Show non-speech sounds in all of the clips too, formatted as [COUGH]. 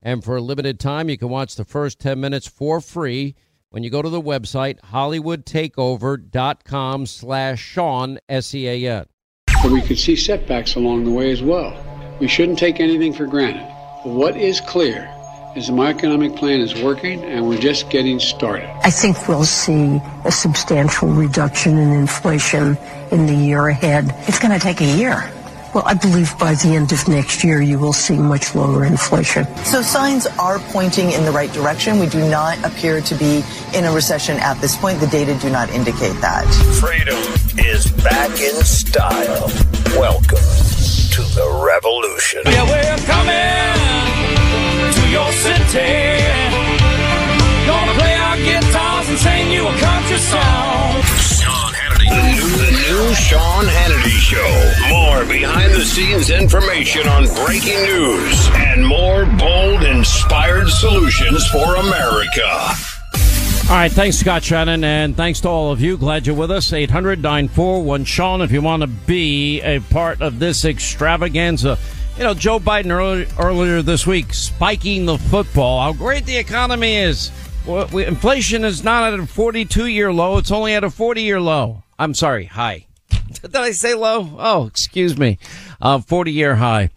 And for a limited time, you can watch the first 10 minutes for free when you go to the website hollywoodtakeover.com slash Sean, S-E-A-N. But we could see setbacks along the way as well. We shouldn't take anything for granted. But what is clear is that my economic plan is working and we're just getting started. I think we'll see a substantial reduction in inflation in the year ahead. It's going to take a year. Well, I believe by the end of next year, you will see much lower inflation. So signs are pointing in the right direction. We do not appear to be in a recession at this point. The data do not indicate that. Freedom is back in style. Welcome to the revolution. Yeah, we're coming to your city. Gonna play our guitars and sing you a country song. The new, Sean Hannity Show. More behind the scenes information on breaking news and more bold, inspired solutions for America. All right, thanks, Scott Shannon, and thanks to all of you. Glad you're with us. 800 941 Sean, if you want to be a part of this extravaganza. You know, Joe Biden earlier, earlier this week spiking the football, how great the economy is. Well, we, inflation is not at a 42 year low, it's only at a 40 year low. I'm sorry, high. [LAUGHS] Did I say low? Oh, excuse me. Uh, 40 year high.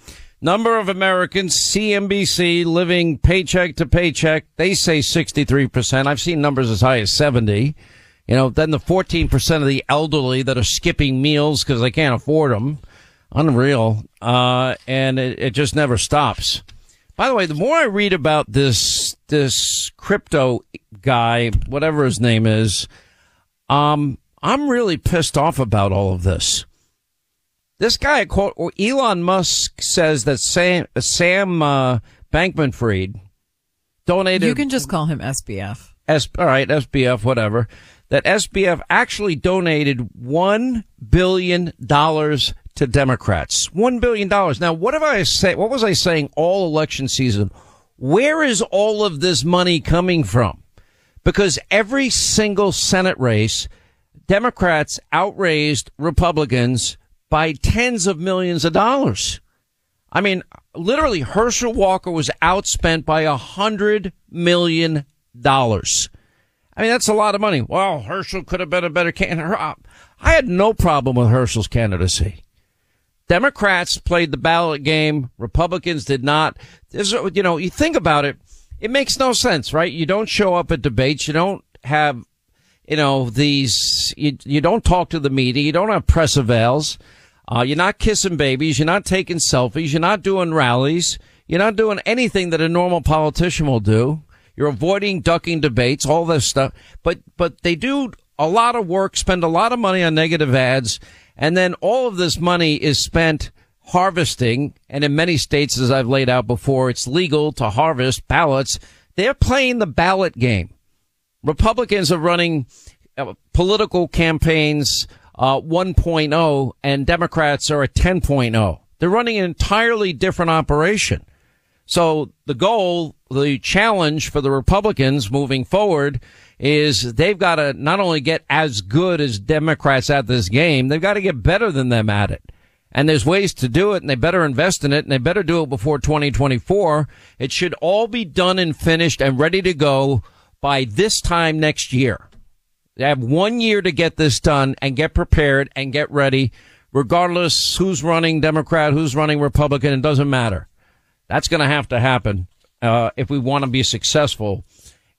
Number of Americans, CNBC, living paycheck to paycheck. They say 63%. I've seen numbers as high as 70. You know, then the 14% of the elderly that are skipping meals because they can't afford them. Unreal. Uh, and it, it just never stops. By the way, the more I read about this, this crypto guy, whatever his name is, um, I'm really pissed off about all of this. This guy, quote, Elon Musk says that Sam, Sam uh, Bankman Fried donated. You can just call him SBF. S, all right, SBF, whatever. That SBF actually donated $1 billion to Democrats. $1 billion. Now, what have I say? What was I saying all election season? Where is all of this money coming from? Because every single Senate race, Democrats outraised Republicans by tens of millions of dollars. I mean, literally Herschel Walker was outspent by a hundred million dollars. I mean, that's a lot of money. Well, Herschel could have been a better candidate. Uh, I had no problem with Herschel's candidacy. Democrats played the ballot game. Republicans did not. There's, you know, you think about it, it makes no sense, right? You don't show up at debates. You don't have you know, these, you, you don't talk to the media. You don't have press avails. Uh, you're not kissing babies. You're not taking selfies. You're not doing rallies. You're not doing anything that a normal politician will do. You're avoiding ducking debates, all this stuff. But, but they do a lot of work, spend a lot of money on negative ads. And then all of this money is spent harvesting. And in many states, as I've laid out before, it's legal to harvest ballots. They're playing the ballot game. Republicans are running uh, political campaigns uh, 1.0 and Democrats are at 10.0. They're running an entirely different operation. So the goal, the challenge for the Republicans moving forward is they've got to not only get as good as Democrats at this game, they've got to get better than them at it. And there's ways to do it and they better invest in it and they better do it before 2024. It should all be done and finished and ready to go by this time next year. They have one year to get this done and get prepared and get ready, regardless who's running Democrat, who's running Republican. It doesn't matter. That's going to have to happen uh, if we want to be successful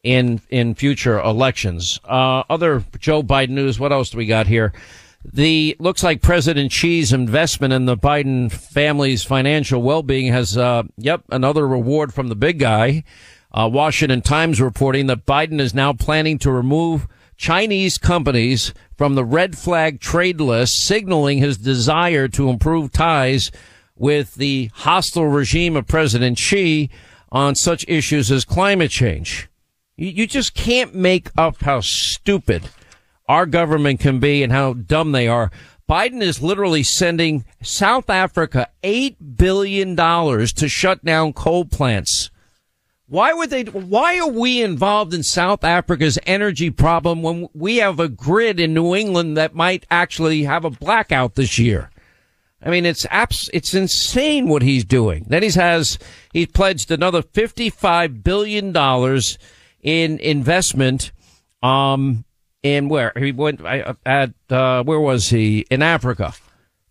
in in future elections. Uh, other Joe Biden news. What else do we got here? The looks like President Xi's investment in the Biden family's financial well-being has, uh, yep, another reward from the big guy. Uh, Washington Times reporting that Biden is now planning to remove Chinese companies from the red flag trade list, signaling his desire to improve ties with the hostile regime of President Xi on such issues as climate change. You, you just can't make up how stupid our government can be and how dumb they are. Biden is literally sending South Africa $8 billion to shut down coal plants. Why would they, why are we involved in South Africa's energy problem when we have a grid in New England that might actually have a blackout this year? I mean, it's abs- it's insane what he's doing. Then he has, he pledged another $55 billion in investment, um, in where he went at, uh, where was he? In Africa.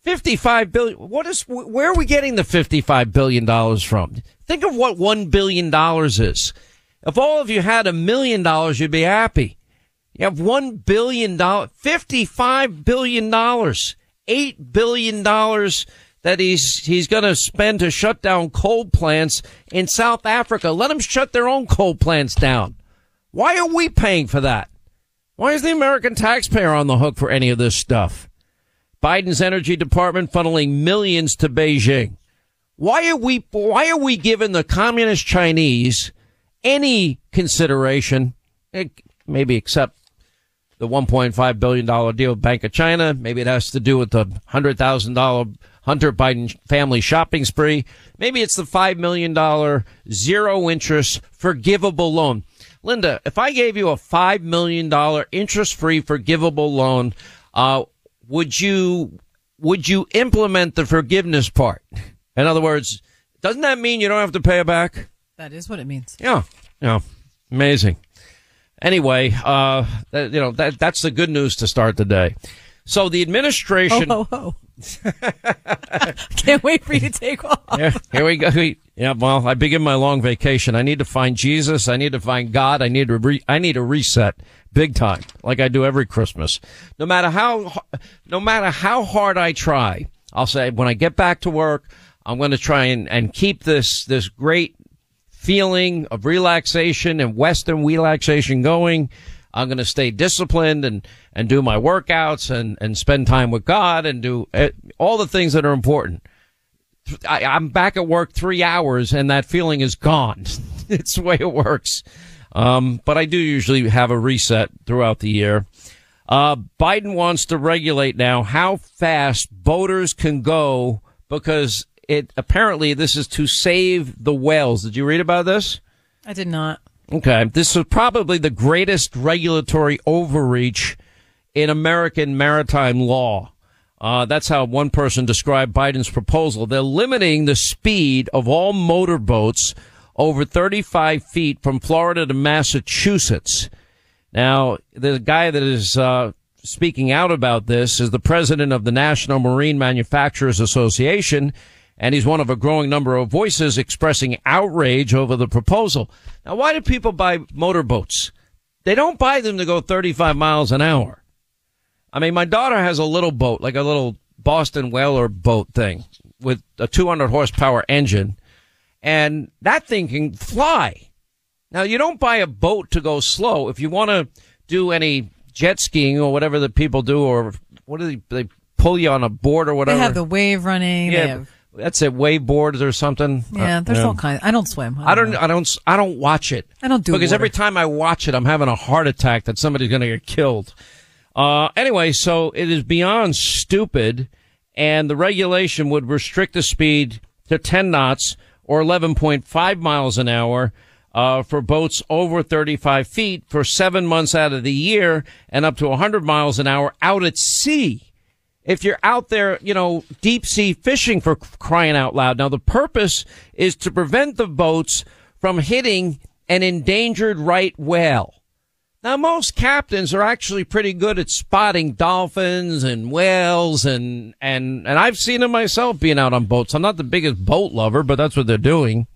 55 billion. What is, where are we getting the 55 billion dollars from? Think of what $1 billion is. If all of you had a million dollars, you'd be happy. You have $1 billion, $55 billion, $8 billion that he's, he's going to spend to shut down coal plants in South Africa. Let them shut their own coal plants down. Why are we paying for that? Why is the American taxpayer on the hook for any of this stuff? Biden's energy department funneling millions to Beijing. Why are we, why are we giving the communist Chinese any consideration, eh, maybe except the $1.5 billion deal with Bank of China? Maybe it has to do with the $100,000 Hunter Biden family shopping spree. Maybe it's the $5 million zero interest forgivable loan. Linda, if I gave you a $5 million interest free forgivable loan, uh, would you, would you implement the forgiveness part? [LAUGHS] In other words, doesn't that mean you don't have to pay it back? That is what it means. Yeah. Yeah. Amazing. Anyway, uh, that, you know, that, that's the good news to start the day. So the administration. Oh, oh, oh. [LAUGHS] Can't wait for you to take off. Yeah, here we go. Yeah, well, I begin my long vacation. I need to find Jesus. I need to find God. I need to re- I need a reset big time, like I do every Christmas. No matter how, no matter how hard I try, I'll say when I get back to work, I'm going to try and, and keep this, this great feeling of relaxation and Western relaxation going. I'm going to stay disciplined and, and do my workouts and, and spend time with God and do uh, all the things that are important. I, I'm back at work three hours and that feeling is gone. [LAUGHS] it's the way it works. Um, but I do usually have a reset throughout the year. Uh, Biden wants to regulate now how fast boaters can go because it apparently this is to save the whales. Did you read about this? I did not. Okay. This is probably the greatest regulatory overreach in American maritime law. Uh, that's how one person described Biden's proposal. They're limiting the speed of all motorboats over 35 feet from Florida to Massachusetts. Now, the guy that is uh, speaking out about this is the president of the National Marine Manufacturers Association, and he's one of a growing number of voices expressing outrage over the proposal. Now, why do people buy motorboats? they don't buy them to go 35 miles an hour. I mean, my daughter has a little boat, like a little Boston whaler boat thing with a 200 horsepower engine and that thing can fly. Now you don't buy a boat to go slow. If you want to do any jet skiing or whatever the people do, or what do they, they pull you on a board or whatever? They have the wave running. yeah, that's it. Wave boards or something. yeah, Uh, there's yeah. all kinds. I don't swim. I don't. know. I don't. I don't watch it. I don't do it because water. every time I watch it, I'm having a heart attack that somebody's going to get killed. Uh, anyway, so it is beyond stupid, and the regulation would restrict the speed to 10 knots or 11.5 miles an hour. Uh, for boats over 35 feet for seven months out of the year and up to 100 miles an hour out at sea if you're out there, you know, deep sea fishing for crying out loud. Now, the purpose is to prevent the boats from hitting an endangered right whale. Now, most captains are actually pretty good at spotting dolphins and whales and, and, and I've seen them myself being out on boats. I'm not the biggest boat lover, but that's what they're doing.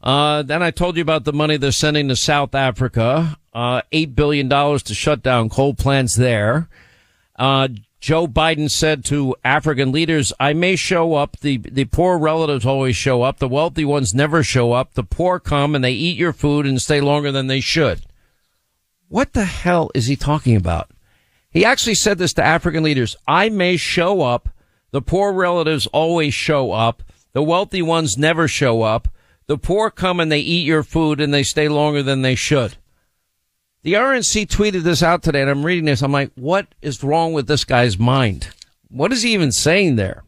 Uh, then I told you about the money they're sending to South Africa, uh, $8 billion to shut down coal plants there. Uh, Joe Biden said to African leaders, I may show up. The, the poor relatives always show up. The wealthy ones never show up. The poor come and they eat your food and stay longer than they should. What the hell is he talking about? He actually said this to African leaders. I may show up. The poor relatives always show up. The wealthy ones never show up. The poor come and they eat your food and they stay longer than they should. The RNC tweeted this out today and I'm reading this. I'm like, what is wrong with this guy's mind? What is he even saying there?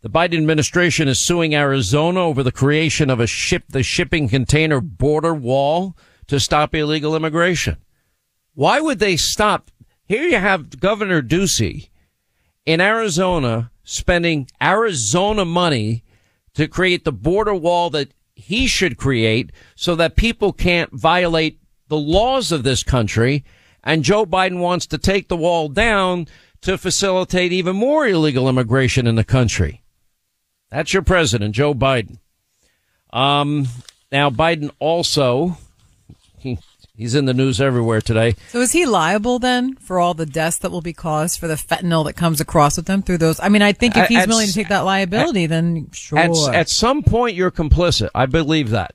The Biden administration is suing Arizona over the creation of a ship, the shipping container border wall to stop illegal immigration. Why would they stop? Here you have Governor Ducey in Arizona spending Arizona money to create the border wall that he should create so that people can't violate the laws of this country. And Joe Biden wants to take the wall down to facilitate even more illegal immigration in the country. That's your president, Joe Biden. Um, now Biden also, he, he's in the news everywhere today. So is he liable then for all the deaths that will be caused for the fentanyl that comes across with them through those? I mean, I think if he's at willing to take that liability, then sure. At, at some point, you're complicit. I believe that.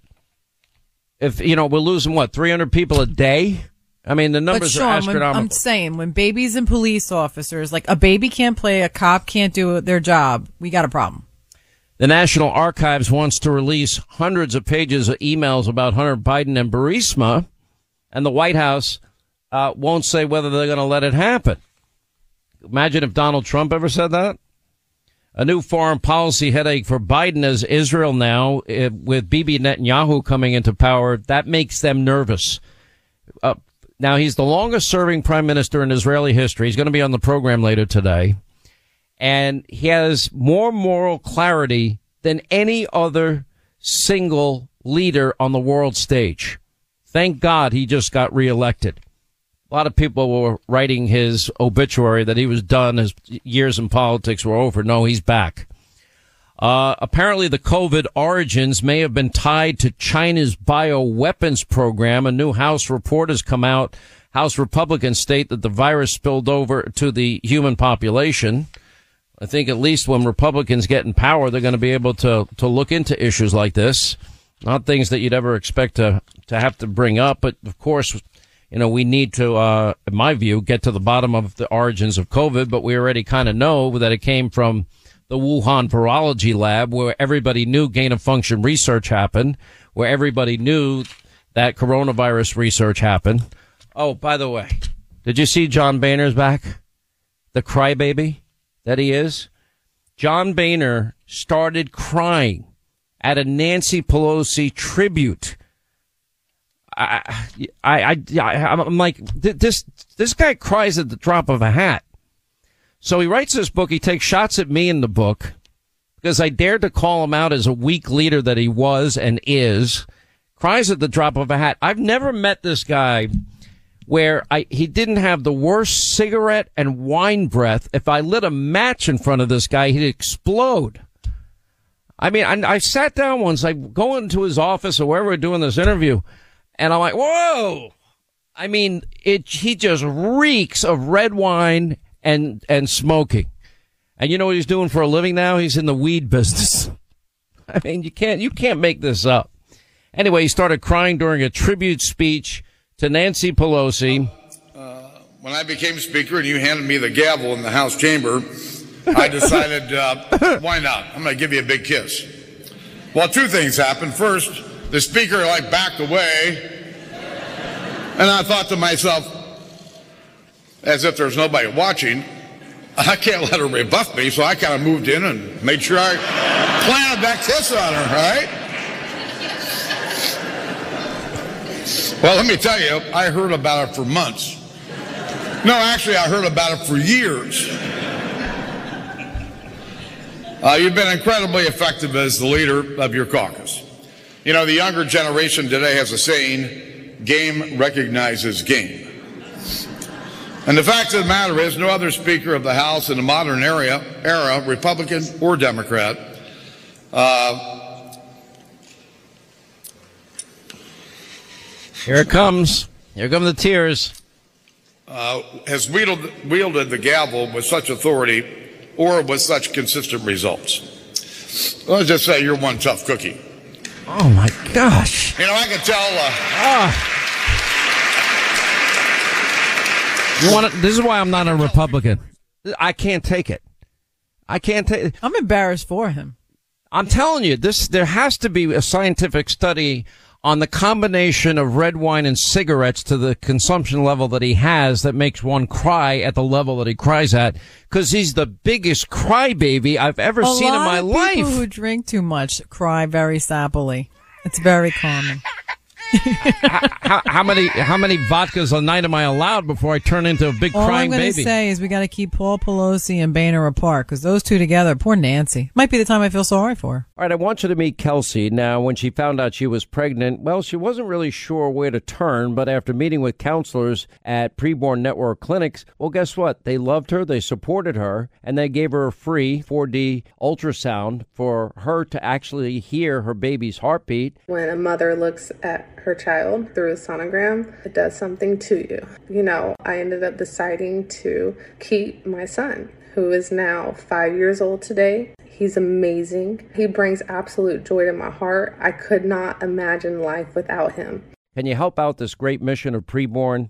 If, you know, we're losing what, 300 people a day? I mean, the numbers are Sean, when, astronomical. I'm saying when babies and police officers, like a baby can't play, a cop can't do their job, we got a problem. The National Archives wants to release hundreds of pages of emails about Hunter Biden and Burisma, and the White House uh, won't say whether they're going to let it happen. Imagine if Donald Trump ever said that. A new foreign policy headache for Biden as Israel now, eh, with Bibi Netanyahu coming into power, that makes them nervous. Uh, now, he's the longest serving prime minister in Israeli history. He's going to be on the program later today and he has more moral clarity than any other single leader on the world stage. Thank God he just got reelected. A lot of people were writing his obituary that he was done, his years in politics were over. No, he's back. Uh, apparently the COVID origins may have been tied to China's bioweapons program. A new House report has come out. House Republicans state that the virus spilled over to the human population. I think at least when Republicans get in power, they're going to be able to, to look into issues like this. Not things that you'd ever expect to, to have to bring up, but of course, you know, we need to, uh, in my view, get to the bottom of the origins of COVID, but we already kind of know that it came from the Wuhan virology lab where everybody knew gain of function research happened, where everybody knew that coronavirus research happened. Oh, by the way, did you see John Boehner's back? The crybaby that he is? John Boehner started crying at a Nancy Pelosi tribute. I, I, I, I'm like, this, this guy cries at the drop of a hat. So he writes this book. He takes shots at me in the book because I dared to call him out as a weak leader that he was and is. Cries at the drop of a hat. I've never met this guy where I, he didn't have the worst cigarette and wine breath. If I lit a match in front of this guy, he'd explode. I mean, I, I sat down once, I go into his office or wherever we're doing this interview, and I'm like, whoa! I mean, it. He just reeks of red wine and and smoking. And you know what he's doing for a living now? He's in the weed business. [LAUGHS] I mean, you can't you can't make this up. Anyway, he started crying during a tribute speech to Nancy Pelosi. When I became Speaker and you handed me the gavel in the House chamber, I decided, uh, [LAUGHS] why not? I'm going to give you a big kiss. Well, two things happened. First, the Speaker like backed away, and I thought to myself, as if there's nobody watching, I can't let her rebuff me, so I kind of moved in and made sure I planted that kiss on her, right? Well, let me tell you, I heard about it for months. No, actually, I heard about it for years. Uh, you've been incredibly effective as the leader of your caucus. You know, the younger generation today has a saying game recognizes game. And the fact of the matter is, no other Speaker of the House in the modern era, era Republican or Democrat, uh, Here it comes. Here come the tears. uh, has wielded, wielded the gavel with such authority or with such consistent results. Let's just say you're one tough cookie. Oh my gosh. You know, I can tell. Uh, You want to, this is why I'm not a Republican. I can't take it. I can't take I'm embarrassed for him. I'm telling you, this there has to be a scientific study on the combination of red wine and cigarettes to the consumption level that he has that makes one cry at the level that he cries at because he's the biggest crybaby I've ever A seen in my of people life. who drink too much cry very sappily. It's very common. How, how many how many vodkas a night am I allowed before I turn into a big All I'm crying going to baby? say is we got to keep Paul Pelosi and Boehner apart because those two together, poor Nancy. Might be the time I feel sorry for her. All right, I want you to meet Kelsey. Now, when she found out she was pregnant, well, she wasn't really sure where to turn, but after meeting with counselors at preborn network clinics, well, guess what? They loved her, they supported her, and they gave her a free 4D ultrasound for her to actually hear her baby's heartbeat. When a mother looks at her child through a sonogram, it does something to you. You know, I ended up deciding to keep my son, who is now five years old today. He's amazing. He brings absolute joy to my heart. I could not imagine life without him. Can you help out this great mission of preborn?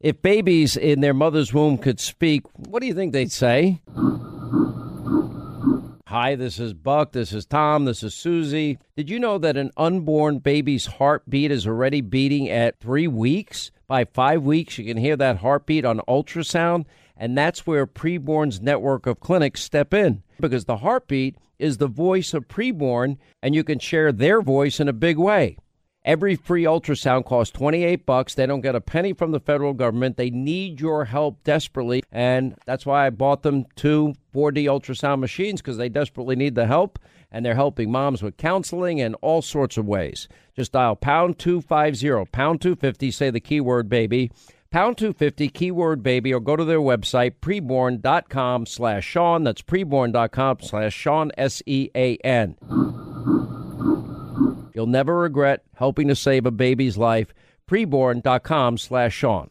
If babies in their mother's womb could speak, what do you think they'd say? Hi, this is Buck. This is Tom. This is Susie. Did you know that an unborn baby's heartbeat is already beating at three weeks? By five weeks, you can hear that heartbeat on ultrasound. And that's where Preborn's network of clinics step in because the heartbeat is the voice of preborn, and you can share their voice in a big way. Every free ultrasound costs 28 bucks. They don't get a penny from the federal government. They need your help desperately, and that's why I bought them two 4D ultrasound machines because they desperately need the help, and they're helping moms with counseling and all sorts of ways. Just dial pound 250, pound 250, say the keyword baby, pound 250, keyword baby, or go to their website, preborn.com slash Sean. That's preborn.com slash Sean, S E A N. You'll never regret helping to save a baby's life. Preborn.com slash Sean.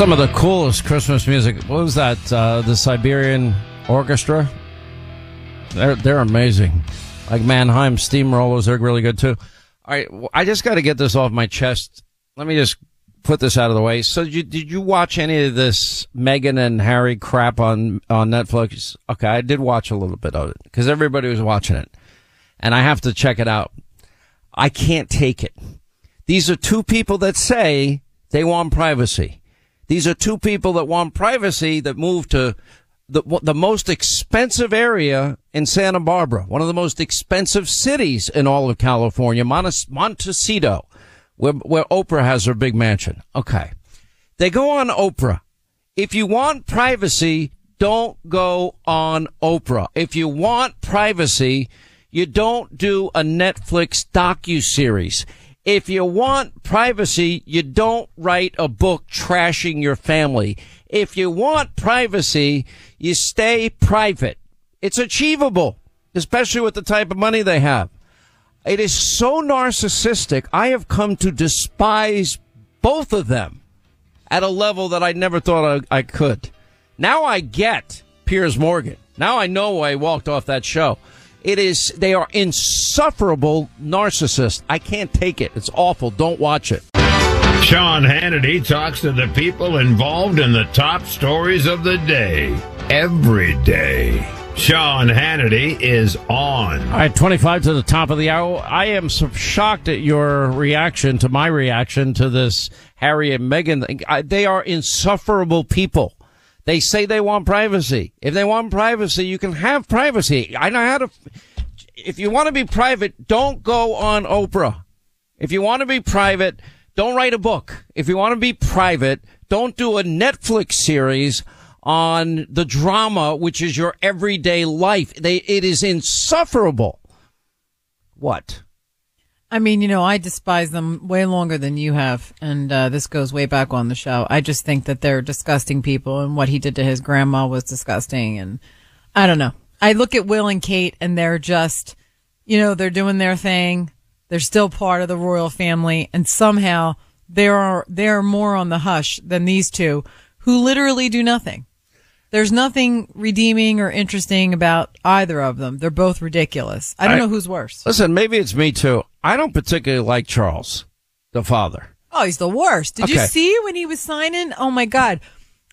Some of the coolest Christmas music. What was that? Uh, the Siberian Orchestra. They're they're amazing. Like Mannheim Steamrollers, they're really good too. All right, I just got to get this off my chest. Let me just put this out of the way. So, did you, did you watch any of this Meghan and Harry crap on on Netflix? Okay, I did watch a little bit of it because everybody was watching it, and I have to check it out. I can't take it. These are two people that say they want privacy. These are two people that want privacy that moved to the the most expensive area in Santa Barbara, one of the most expensive cities in all of California, Montecito where, where Oprah has her big mansion. Okay. They go on Oprah. If you want privacy, don't go on Oprah. If you want privacy, you don't do a Netflix docu-series. If you want privacy, you don't write a book trashing your family. If you want privacy, you stay private. It's achievable, especially with the type of money they have. It is so narcissistic. I have come to despise both of them at a level that I never thought I, I could. Now I get Piers Morgan. Now I know why I walked off that show. It is, they are insufferable narcissists. I can't take it. It's awful. Don't watch it. Sean Hannity talks to the people involved in the top stories of the day every day. Sean Hannity is on. All right, 25 to the top of the hour. I am so shocked at your reaction to my reaction to this Harry and Meghan. thing. I- They are insufferable people. They say they want privacy. If they want privacy, you can have privacy. I know how to. If you want to be private, don't go on Oprah. If you want to be private, don't write a book. If you want to be private, don't do a Netflix series on the drama, which is your everyday life. They, it is insufferable. What? I mean, you know, I despise them way longer than you have, and uh, this goes way back on the show. I just think that they're disgusting people, and what he did to his grandma was disgusting. And I don't know. I look at Will and Kate, and they're just, you know, they're doing their thing. They're still part of the royal family, and somehow there are they're more on the hush than these two, who literally do nothing. There's nothing redeeming or interesting about either of them. They're both ridiculous. I don't I- know who's worse. Listen, maybe it's me too. I don't particularly like Charles, the father. Oh, he's the worst. Did you see when he was signing? Oh my God.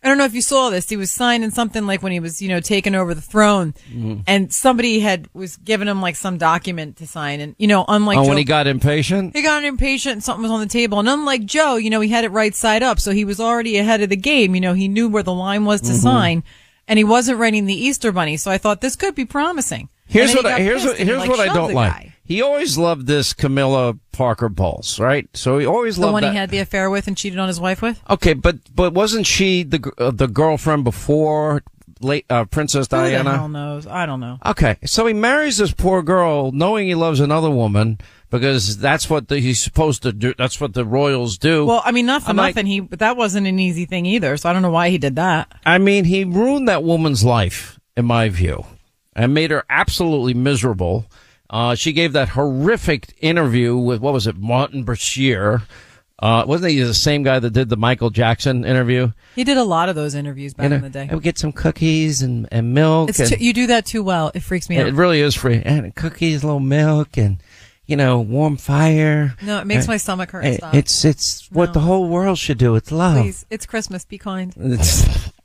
I don't know if you saw this. He was signing something like when he was, you know, taking over the throne Mm-hmm. and somebody had, was giving him like some document to sign. And, you know, unlike oh, Joe, when he got impatient? he got impatient and something was on the table. And unlike Joe, you know, he had it right side up. So he was already ahead of the game. You know, he knew where the line was to Mhm. sign and he wasn't writing the Easter bunny. So I thought this could be promising. Here's what I, here's what and he, like, what I don't like. guy. He always loved this Camilla Parker Bowles, right? So he always The loved the one that. he had the affair with and cheated on his wife with? Okay, but but wasn't she the uh, the girlfriend before late uh, Princess Who the Diana? hell knows? I don't know. Okay, so he marries this poor girl, knowing he loves another woman because that's what the, he's supposed to do. That's what the royals do. Well, I mean, not for I'm like- nothing. he, but that wasn't an easy thing either. So I don't know why he did that. I mean, he ruined that woman's life, in my view, and made her absolutely miserable. Uh, she gave that horrific interview with what was it, Martin Bashir. Uh, wasn't he the same guy that did the Michael Jackson interview? He did a lot of those interviews back And, in the day. I would get some cookies and, and milk. It's and- too, you do that too well. It freaks me out. It really is free. And cookies, a little milk, and you know, warm fire. No, it makes Uh, my stomach hurt. it-. It's it's what the whole world should do. It's love. Please, it's Christmas. Be kind. [LAUGHS] [LAUGHS]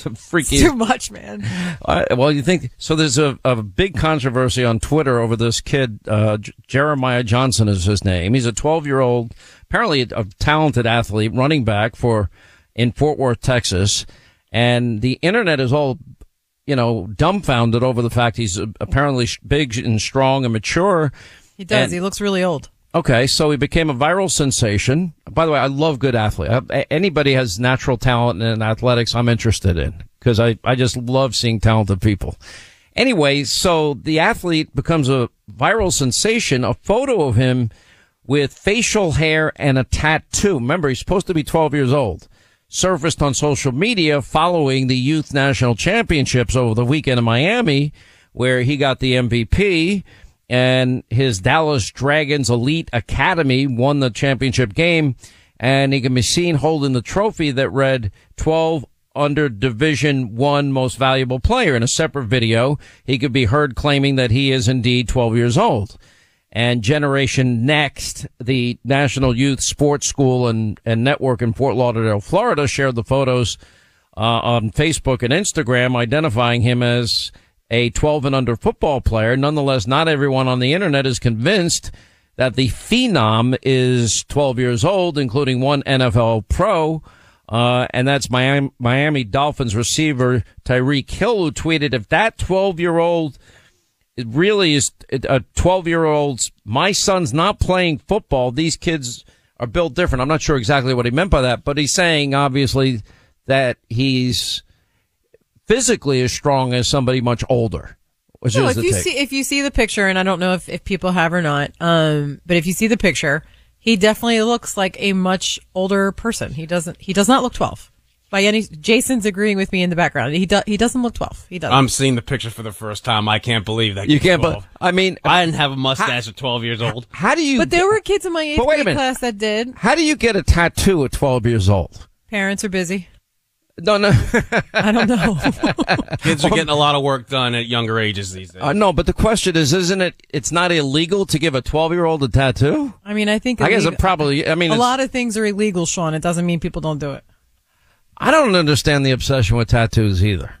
[LAUGHS] It's, it's freaky. It's too much, man. Uh, well, you think so? There's a, a big controversy on Twitter over this kid. Uh, J- Jeremiah Johnson is his name. He's a 12 year old, apparently a, a talented athlete, running back for in Fort Worth, Texas. And the internet is all, you know, dumbfounded over the fact he's uh, apparently big and strong and mature. He does. And- he looks really old. Okay, so he became a viral sensation. By the way, I love good athletes. Uh, Anybody has natural talent in athletics, I'm interested in because I, I just love seeing talented people. Anyway, so the athlete becomes a viral sensation. A photo of him with facial hair and a tattoo. Remember, he's supposed to be 12 years old. Surfaced on social media following the youth national championships over the weekend in Miami, where he got the MVP and his Dallas Dragons Elite Academy won the championship game. And he can be seen holding the trophy that read 12 under Division One Most Valuable Player. In a separate video, he could be heard claiming that he is indeed 12 years old. And Generation Next, the National Youth Sports School and, and Network in Fort Lauderdale, Florida, shared the photos uh, on Facebook and Instagram, identifying him as a 12 and under football player. Nonetheless, not everyone on the internet is convinced that the phenom is 12 years old, including one NFL pro. Uh, and that's Miami, Miami Dolphins receiver Tyreek Hill, who tweeted, if that 12 year old really is a 12 year old's, my son's not playing football. These kids are built different. I'm not sure exactly what he meant by that, but he's saying obviously that he's physically as strong as somebody much older. Which No, is if the you take. see if you see the picture, and I don't know if, if people have or not, um, but if you see the picture, he definitely looks like a much older person. He doesn't. He does not look twelve. By any, Jason's agreeing with me in the background. He does. He doesn't look twelve. He doesn't. I'm seeing the picture for the first time. I can't believe that. You can't. But I mean, I didn't have a mustache at 12 years old. how do you? but there were kids in my eighth But wait a grade minute. class that did. How do you get a tattoo at 12 years old? Parents are busy. No, no. [LAUGHS] I don't know. [LAUGHS] Kids are getting a lot of work done at younger ages these days. Uh, no, but the question is, isn't it? It's not illegal to give a 12 year old a tattoo. I mean, I think. I guess it probably. I mean, a lot of things are illegal, Sean. It doesn't mean people don't do it. I don't understand the obsession with tattoos either.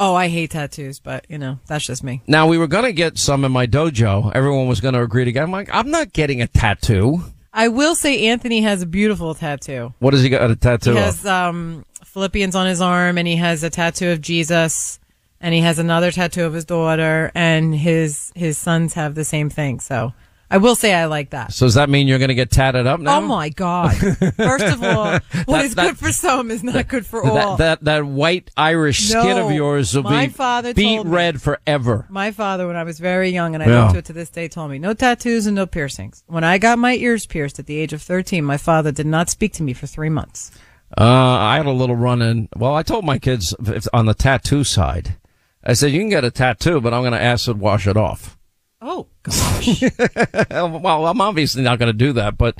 Oh, I hate tattoos, but you know that's just me. Now we were gonna get some in my dojo. Everyone was gonna agree to get. I'm like, I'm not getting a tattoo. I will say Anthony has a beautiful tattoo. What does he got a tattoo He has um, Philippians on his arm, and he has a tattoo of Jesus, and he has another tattoo of his daughter, and his his sons have the same thing. So I will say I like that. So does that mean you're gonna get tatted up now? Oh my God! First of all, [LAUGHS] what is that- good for some is not good for all. That, that that white Irish skin of yours will my be father beat me- red forever. My father, when I was very young, and I Yeah. don't do it to this day, told me no tattoos and no piercings. When I got my ears pierced at the age of 13, my father did not speak to me for three months. Uh, I had a little run in. Well, I told my kids if, on the tattoo side, I said you can get a tattoo, but I'm going to acid wash it off. Oh, gosh. [LAUGHS] well, I'm obviously not going to do that, but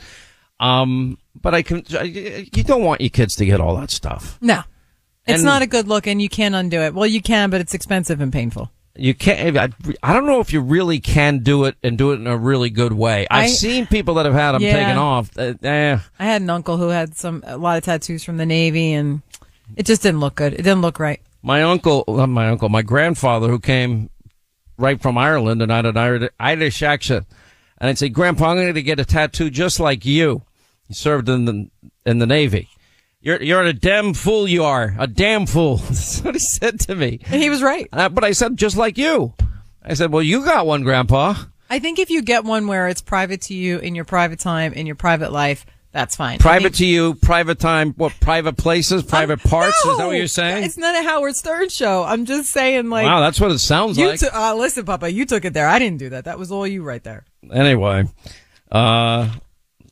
um, but I can. You don't want your kids to get all that stuff. No. It's And- not a good look, and you can't undo it. Well, you can, but it's expensive and painful. You can't. I, I don't know if you really can do it and do it in a really good way. I've I- seen people that have had them Yeah. taken off. Uh, eh. I had an uncle who had some a lot of tattoos from the Navy, and it just didn't look good. It didn't look right. My uncle, not my uncle, my grandfather, who came right from Ireland and I had an Irish accent, and I'd say, "Grandpa, I'm going to get a tattoo just like you." He served in the in the Navy. You're you're a damn fool. You are a damn fool. [LAUGHS] That's what he said to me. And he was right. Uh, but I said, just like you. I said, well, you got one, Grandpa. I think if you get one where it's private to you in your private time, in your private life, that's fine. I Private to you, private time, what? Private places, private parts. Is that what you're saying? It's not a Howard Stern show. I'm just saying, like, wow, that's what it sounds you like. took. Uh, listen, Papa, you took it there. I didn't do that. That was all you right there. Anyway, uh,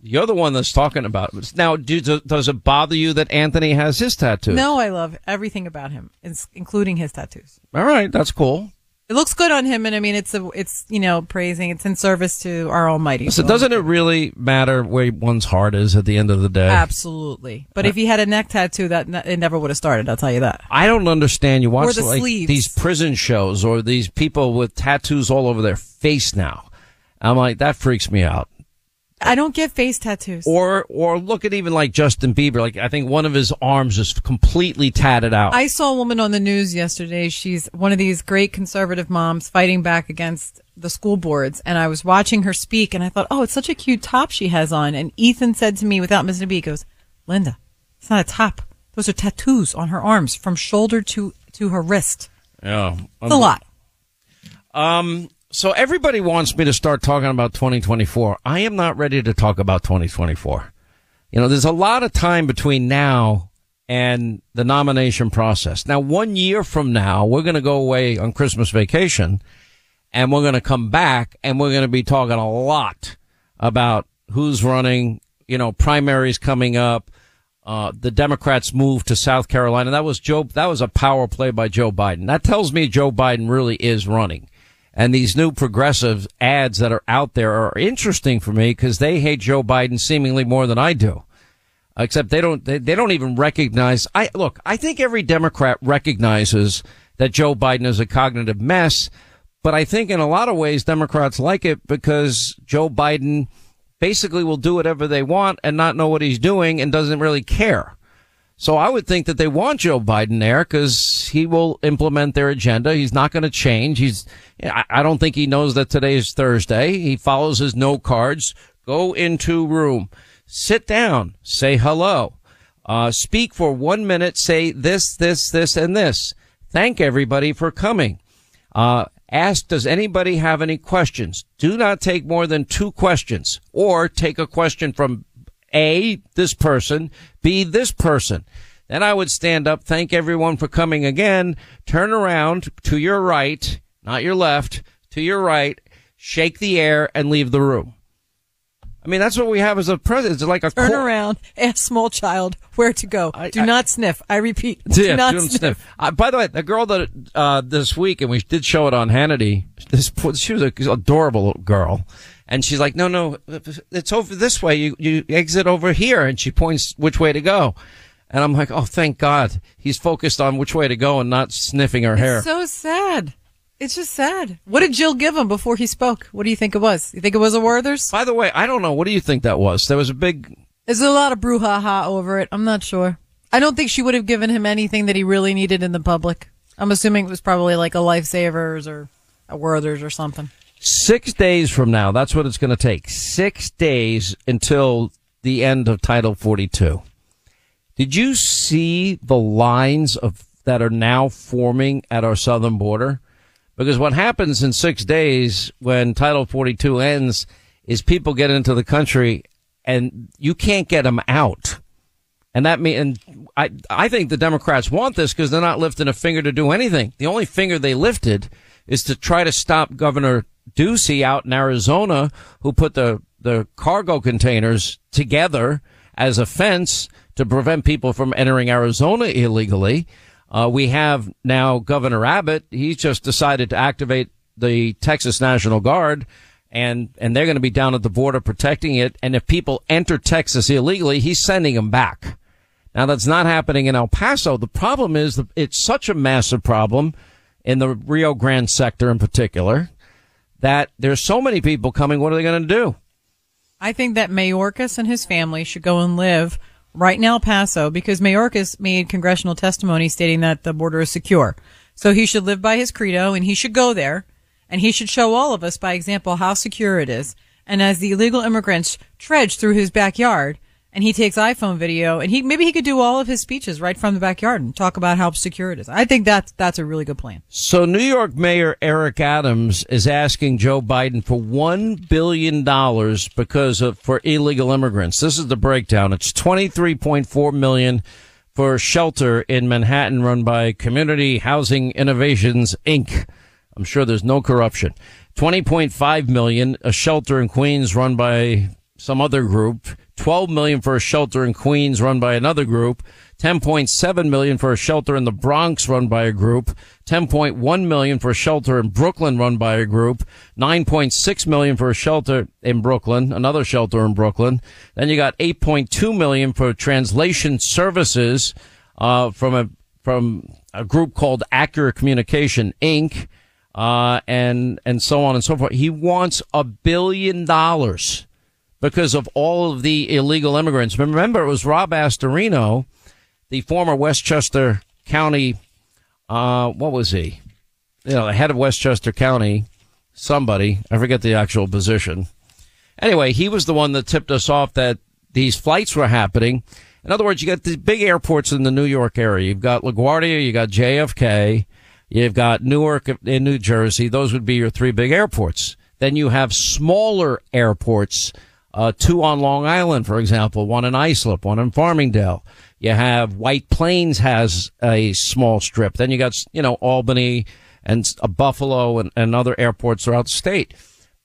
you're the one that's talking about it. Now, do, does it bother you that Anthony has his tattoo? No, I love everything about him, including his tattoos. All right, that's cool. It looks good on him, and I mean, it's a, it's you know, praising. It's in service to our Almighty. So, doesn't it really matter where one's heart is at the end of the day? Absolutely. But if he had a neck tattoo, that ne- it never would have started. I'll tell you that. I don't understand. You watch the like sleeves. these prison shows or these people with tattoos all over their face now. I'm like, that freaks me out. I don't get face tattoos. Or, or look at even like Justin Bieber. Like, I think one of his arms is completely tatted out. I saw a woman on the news yesterday. She's one of these great conservative moms fighting back against the school boards. And I was watching her speak and I thought, oh, it's such a cute top she has on. And Ethan said to me without missing a beat, goes, Linda, it's not a top. Those are tattoos on her arms from shoulder to, to her wrist. yeah. It's a lot. Um, so everybody wants me to start talking about 2024. I am not ready to talk about 2024. You know, there's a lot of time between now and the nomination process. Now, one year from now, we're going to go away on Christmas vacation and we're going to come back and we're going to be talking a lot about who's running, you know, primaries coming up. Uh, the Democrats moved to South Carolina. That was Joe, that was a power play by Joe Biden. That tells me Joe Biden really is running. And these new progressive ads that are out there are interesting for me because they hate Joe Biden seemingly more than I do. Except they don't, they, they don't even recognize. I, look, I think every Democrat recognizes that Joe Biden is a cognitive mess. But I think in a lot of ways, Democrats like it because Joe Biden basically will do whatever they want and not know what he's doing and doesn't really care. So I would think that they want Joe Biden there because he will implement their agenda. He's not going to change. He's, I don't think he knows that today is Thursday. He follows his note cards. Go into room, sit down, say hello, uh, speak for one minute, say this, this, this, and this. Thank everybody for coming. Uh, ask, does anybody have any questions? Do not take more than two questions or take a question from A, this person, B, this person. Then I would stand up, thank everyone for coming again, turn around to your right, not your left, to your right, shake the air and leave the room. I mean, that's what we have as a president. It's like a Turn cor- around, ask small child where to go. do not sniff. I repeat, do Yeah, not do sniff. sniff. Uh, by the way, the girl that uh, this week, and we did show it on Hannity. This she was an adorable little girl, and she's like, "No, no, it's over this way. You you exit over here," and she points which way to go. And I'm like, "Oh, thank God, he's focused on which way to go and not sniffing her hair." So sad. It's just sad. What did Jill give him before he spoke? What do you think it was? You think it was a Werther's? By the way, I don't know. What do you think that was? There was a big. There's a lot of brouhaha over it. I'm not sure. I don't think she would have given him anything that he really needed in the public. I'm assuming it was probably like a Lifesavers or a Werther's or something. Six days from now, that's what it's going to take. Six days until the end of Title 42. Did you see the lines of that are now forming at our southern border? Because what happens in six days when Title 42 ends is people get into the country and you can't get them out. And that mean, and I, I think the Democrats want this because they're not lifting a finger to do anything. The only finger they lifted is to try to stop Governor Ducey out in Arizona, who put the, the cargo containers together as a fence to prevent people from entering Arizona illegally. Uh, we have now Governor Abbott. He's just decided to activate the Texas National Guard and, and they're going to be down at the border protecting it. And if people enter Texas illegally, he's sending them back. Now that's not happening in El Paso. The problem is that it's such a massive problem in the Rio Grande sector in particular that there's so many people coming. What are they going to do? I think that Mayorkas and his family should go and live right in El Paso because Mayorkas made congressional testimony stating that the border is secure. So he should live by his credo and he should go there and he should show all of us by example how secure it is. And as the illegal immigrants trudge through his backyard and he takes iPhone video and he, maybe he could do all of his speeches right from the backyard and talk about how secure it is. I think that's, that's a really good plan. So New York Mayor Eric Adams is asking Joe Biden for $1 billion because of, for illegal immigrants. This is the breakdown. It's 23.4 million for shelter in Manhattan run by Community Housing Innovations Inc. I'm sure there's no corruption. 20.5 million, a shelter in Queens run by some other group. 12 million for a shelter in Queens run by another group. 10.7 million for a shelter in the Bronx run by a group. 10.1 million for a shelter in Brooklyn run by a group. 9.6 million for a shelter in Brooklyn, another shelter in Brooklyn. Then you got 8.2 million for translation services, uh, from a, from a group called Accurate Communication Inc uh, and and so on and so forth. He wants a billion dollars because of all of the illegal immigrants. Remember, it was Rob Astorino, the former Westchester County, uh, what was he? You know, the head of Westchester County, somebody, I forget the actual position. Anyway, he was the one that tipped us off that these flights were happening. In other words, you got the big airports in the New York area. You've got LaGuardia, you got JFK, You've got Newark in New Jersey. Those would be your three big airports. Then you have smaller airports, uh, two on Long Island, for example, one in Islip, one in Farmingdale. You have White Plains has a small strip. Then you got, you know, Albany and uh, Buffalo and, and other airports throughout the state.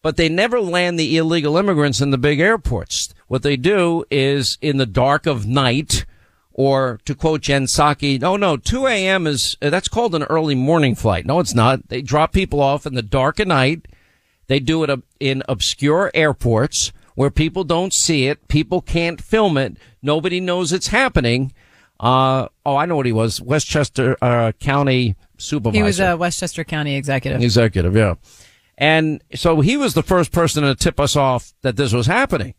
But they never land the illegal immigrants in the big airports. What they do is in the dark of night, or to quote Jen Psaki, no, no, 2 a.m. is, that's called an early morning flight. No, it's not. They drop people off in the dark of night. They do it in obscure airports where people don't see it. People can't film it. Nobody knows it's happening. Uh, oh, I know what he was. Westchester, uh, County supervisor. He was a Westchester County executive. Executive, yeah. And so he was the first person to tip us off that this was happening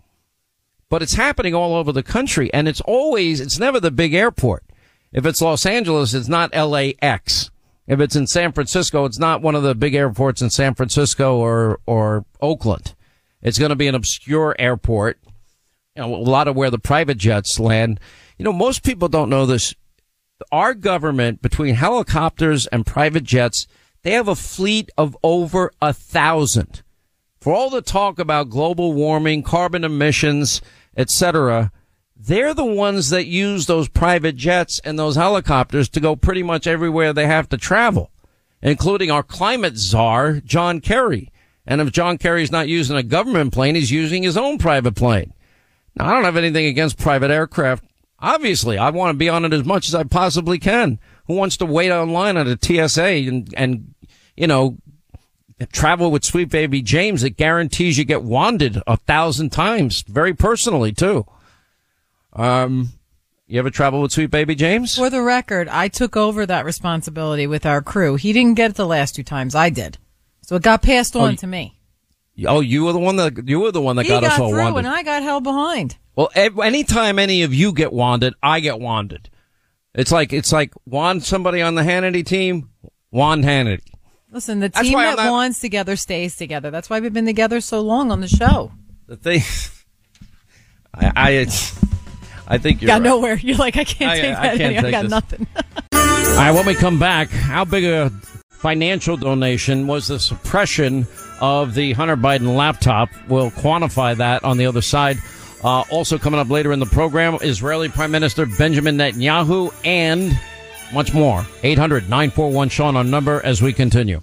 but it's happening all over the country. And it's always, it's never the big airport. If it's Los Angeles, it's not LAX. If it's in San Francisco, it's not one of the big airports in San Francisco or, or Oakland. It's going to be an obscure airport. You know, a lot of where the private jets land. You know, most people don't know this. Our government, between helicopters and private jets, they have a fleet of over a thousand. For all the talk about global warming, carbon emissions, etc., they're the ones that use those private jets and those helicopters to go pretty much everywhere they have to travel, including our climate czar, John Kerry. And if John Kerry's not using a government plane, he's using his own private plane. Now, I don't have anything against private aircraft. Obviously, I want to be on it as much as I possibly can. Who wants to wait online at a TSA and, and, you know, travel with Sweet Baby James, that guarantees you get wanded a thousand times, very personally too. Um, you ever travel with Sweet Baby James? For the record, I took over that responsibility with our crew. He didn't get it the last two times. I did, so it got passed oh, on oh, to me. Oh, you were the one that you were the one that he got, got us all through, wanded. and I got held behind. Well, anytime any of you get wanded, I get wanded. It's like it's like want somebody on the Hannity team, want Hannity. Listen, the team that not- wants together stays together. That's why we've been together so long on the show. The thing, [LAUGHS] I, I, it's, I think you're got right. nowhere. You're like, I can't I- take I that. can't any- I got this. nothing. [LAUGHS] All right, when we come back, how big a financial donation was the suppression of the Hunter Biden laptop? We'll quantify that on the other side. Uh, also coming up later in the program, Israeli Prime Minister Benjamin Netanyahu and much more. 800 941 Sean on number as we continue.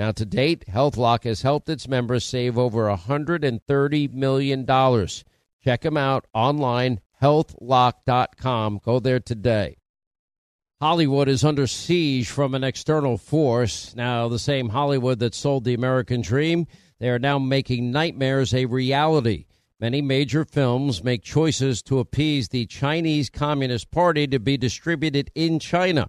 Now, to date, HealthLock has helped its members save over $130 million. Check them out online, healthlock.com. Go there today. Hollywood is under siege from an external force. Now, the same Hollywood that sold the American dream, they are now making nightmares a reality. Many major films make choices to appease the Chinese Communist Party to be distributed in China.